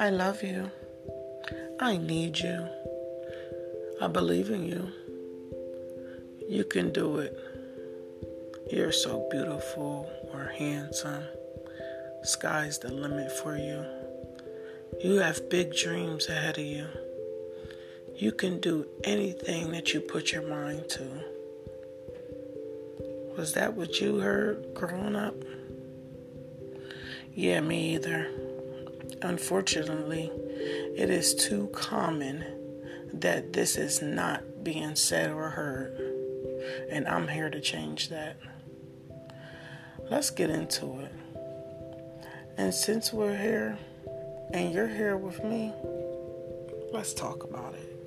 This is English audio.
I love you. I need you. I believe in you. You can do it. You're so beautiful or handsome. Sky's the limit for you. You have big dreams ahead of you. You can do anything that you put your mind to. Was that what you heard growing up? Yeah, me either. Unfortunately, it is too common that this is not being said or heard. And I'm here to change that. Let's get into it. And since we're here and you're here with me, let's talk about it.